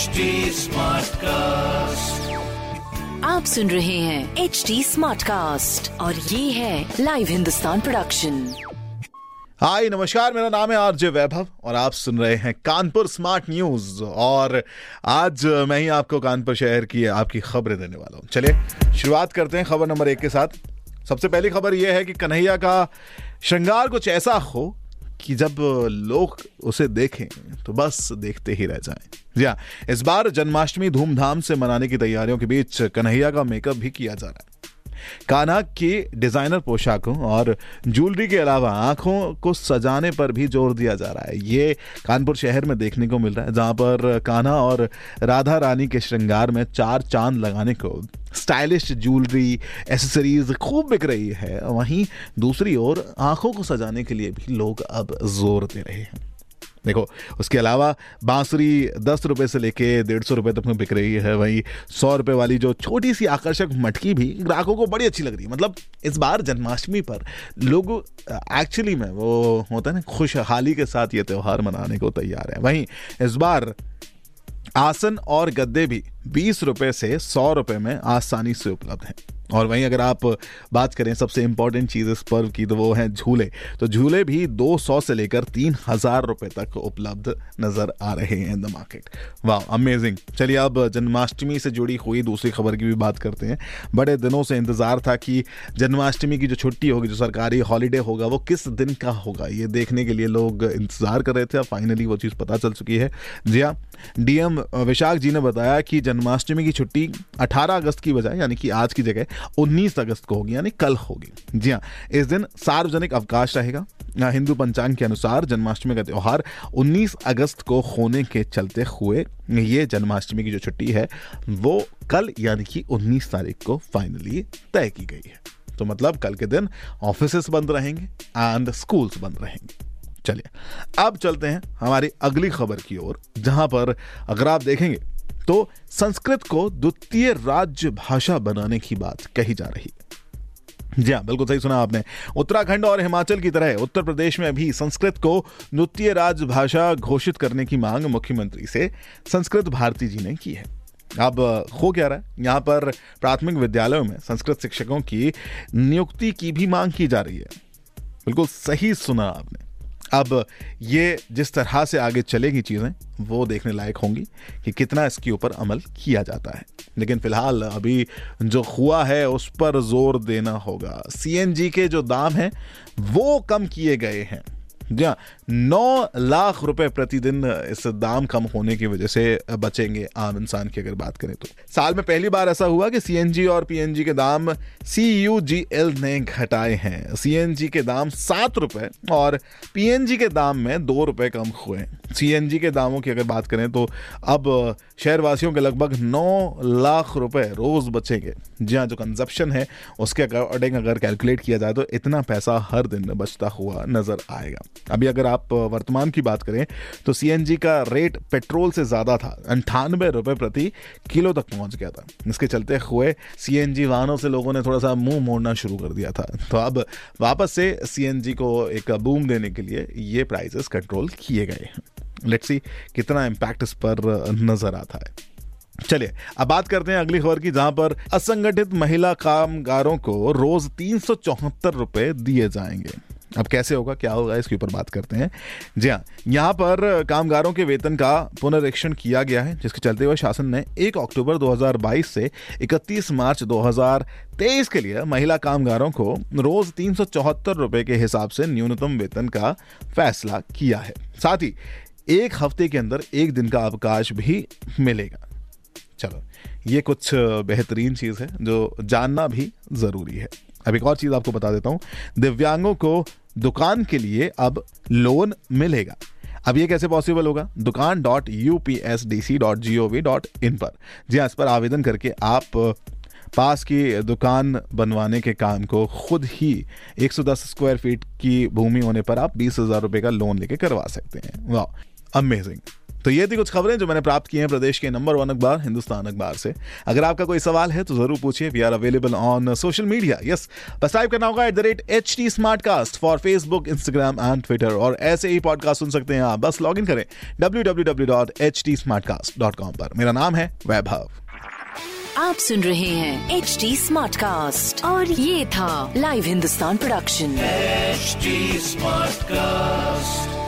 HD Smartcast. आप सुन रहे हैं एच डी स्मार्ट कास्ट और ये है लाइव हिंदुस्तान प्रोडक्शन हाय नमस्कार मेरा नाम है आरजे वैभव और आप सुन रहे हैं कानपुर स्मार्ट न्यूज़ और आज मैं ही आपको कानपुर शहर की आपकी खबरें देने वाला हूँ। चलिए शुरुआत करते हैं खबर नंबर एक के साथ। सबसे पहली खबर यह है कि कन्हैया का श्रृंगार कुछ ऐसा हो कि जब लोग उसे देखें तो बस देखते ही रह जाएँ। जी हाँ इस बार जन्माष्टमी धूमधाम से मनाने की तैयारियों के बीच कन्हैया का मेकअप भी किया जा रहा है। कान्हा की डिज़ाइनर पोशाकों और ज्वेलरी के अलावा आँखों को सजाने पर भी ज़ोर दिया जा रहा है। ये कानपुर शहर में देखने को मिल रहा है, जहाँ पर कान्हा और राधा रानी के श्रृंगार में चार चाँद लगाने को स्टाइलिश ज्वेलरी, एसेसरीज खूब बिक रही है। वहीं दूसरी ओर आँखों को सजाने के लिए भी लोग अब ज़ोर दे रहे हैं। देखो, उसके अलावा बांसुरी दस रुपए से लेके डेढ़ सौ रुपए तक में बिक रही है वही सौ रुपए वाली जो छोटी सी आकर्षक मटकी भी ग्राहकों को बड़ी अच्छी लग रही है। मतलब इस बार जन्माष्टमी पर लोग एक्चुअली में वो होता है ना खुशहाली के साथ ये त्यौहार मनाने को तैयार है। वहीं इस बार आसन और गद्दे भी बीस रुपए से सौ रुपए में आसानी से उपलब्ध हैं। और वहीं अगर आप बात करें सबसे इंपॉर्टेंट चीज़ इस पर्व की तो वो है झूले। तो झूले भी 200 से लेकर तीन हज़ार रुपए तक उपलब्ध नज़र आ रहे हैं इन द मार्केट वाह अमेजिंग चलिए अब जन्माष्टमी से जुड़ी हुई दूसरी खबर की भी बात करते हैं। बड़े दिनों से इंतज़ार था कि जन्माष्टमी की जो छुट्टी होगी, जो सरकारी हॉलीडे होगा, वो किस दिन का होगा? ये देखने के लिए लोग इंतज़ार कर रहे थे। अब फाइनली वो चीज़ पता चल चुकी है। जी हाँ डीएम विशाख जी ने बताया कि जन्माष्टमी की छुट्टी 18 अगस्त की बजाय, यानी कि आज की जगह 19 अगस्त को होगी, यानी कल होगी। जी हाँ इस दिन सार्वजनिक अवकाश रहेगा। हिंदू पंचांग के अनुसार जन्माष्टमी का त्यौहार 19 अगस्त को होने के चलते हुए, ये जन्माष्टमी की जो छुट्टी है, वो कल यानी कि 19 तारीख को फाइनली तय की गई है। तो मतलब कल के दिन ऑफ़िस बंद रहेंगे एंड स्कूल्स बंद रहेंगे। चलिए, अब चलते हैं हमारी अगली खबर की ओर, जहाँ पर अगर आप देखेंगे तो संस्कृत को द्वितीय राज्य भाषा बनाने की बात कही जा रही है। जी हाँ बिल्कुल सही सुना आपने। उत्तराखंड और हिमाचल की तरह उत्तर प्रदेश में भी संस्कृत को द्वितीय राजभाषा घोषित करने की मांग मुख्यमंत्री से संस्कृत भारती जी ने की है। अब, हो क्या रहा है? यहाँ पर प्राथमिक विद्यालयों में संस्कृत शिक्षकों की नियुक्ति की भी मांग की जा रही है। बिल्कुल सही सुना आपने। अब ये जिस तरह से आगे चलेगी चीज़ें, वो देखने लायक होंगी कि कितना इसके ऊपर अमल किया जाता है। लेकिन फ़िलहाल अभी जो हुआ है, उस पर ज़ोर देना होगा। सीएनजी के जो दाम हैं, वो कम किए गए हैं। जी हाँ नौ लाख रुपए प्रतिदिन इस दाम कम होने की वजह से बचेंगे आम इंसान की अगर बात करें तो। साल में पहली बार ऐसा हुआ कि सीएनजी और पीएनजी के दाम सी यू जी एल ने घटाए हैं। सीएनजी के दाम सात रुपए और पीएनजी के दाम में दो रुपए कम हुए। सीएनजी के दामों की अगर बात करें तो अब शहरवासियों के लगभग नौ लाख रुपए रोज बचेंगे। जी हाँ जो कंजप्शन है, उसके अकॉर्डिंग अगर कैलकुलेट किया जाए तो इतना पैसा हर दिन बचता हुआ नज़र आएगा। अभी अगर आप वर्तमान की बात करें तो सीएनजी का रेट पेट्रोल से ज़्यादा था, अंठानवे रुपए प्रति किलो तक पहुँच गया था। इसके चलते हुए सीएनजी वाहनों से लोगों ने थोड़ा सा मुँह मोड़ना शुरू कर दिया था। तो अब वापस से सीएनजी को एक बूम देने के लिए ये प्राइसेस कंट्रोल किए गए हैं। लेट्स सी कितना इम्पैक्ट इस पर नज़र आता है। चलिए, अब बात करते हैं अगली खबर की, जहाँ पर असंगठित महिला कामगारों को रोज तीन सौ दिए जाएँगे। अब कैसे होगा, क्या होगा, इसके ऊपर बात करते हैं। जी हाँ यहाँ पर कामगारों के वेतन का पुनरीक्षण किया गया है, जिसके चलते हुए शासन ने 1 अक्टूबर 2022 से 31 मार्च 2023 के लिए महिला कामगारों को रोज तीन रुपए के हिसाब से न्यूनतम वेतन का फैसला किया है। साथ ही, एक हफ़्ते के अंदर एक दिन का अवकाश भी मिलेगा। चलो, ये कुछ बेहतरीन चीज़ है जो जानना भी ज़रूरी है। अब एक और चीज़ आपको बता देता हूँ। दिव्यांगों को दुकान के लिए अब लोन मिलेगा। अब ये कैसे पॉसिबल होगा? दुकान dot U P S D C dot G O V dot in पर। जी हाँ इस पर आवेदन करके आप पास की दुकान बनवाने के काम को खुद ही 110 स्क्वायर फीट की भूमि होने पर आप बीस हज़ार रुपए का लोन लेके करवा सकते हैं। वाह अमेजिंग तो ये थी कुछ खबरें जो मैंने प्राप्त की हैं प्रदेश के नंबर वन अखबार हिंदुस्तान अखबार से। अगर आपका कोई सवाल है तो ज़रूर पूछिए। We are available on social media yes बस टाइप करना होगा at the rate H T smart cast for Facebook Instagram and Twitter और ऐसे ही पॉडकास्ट सुन सकते हैं आप। बस लॉग इन करें W W W dot H T smart cast dot com पर। मेरा नाम है वैभव। आप सुन रहे हैं एच टी स्मार्ट कास्ट और ये था live Hindustan production smart Smartcast.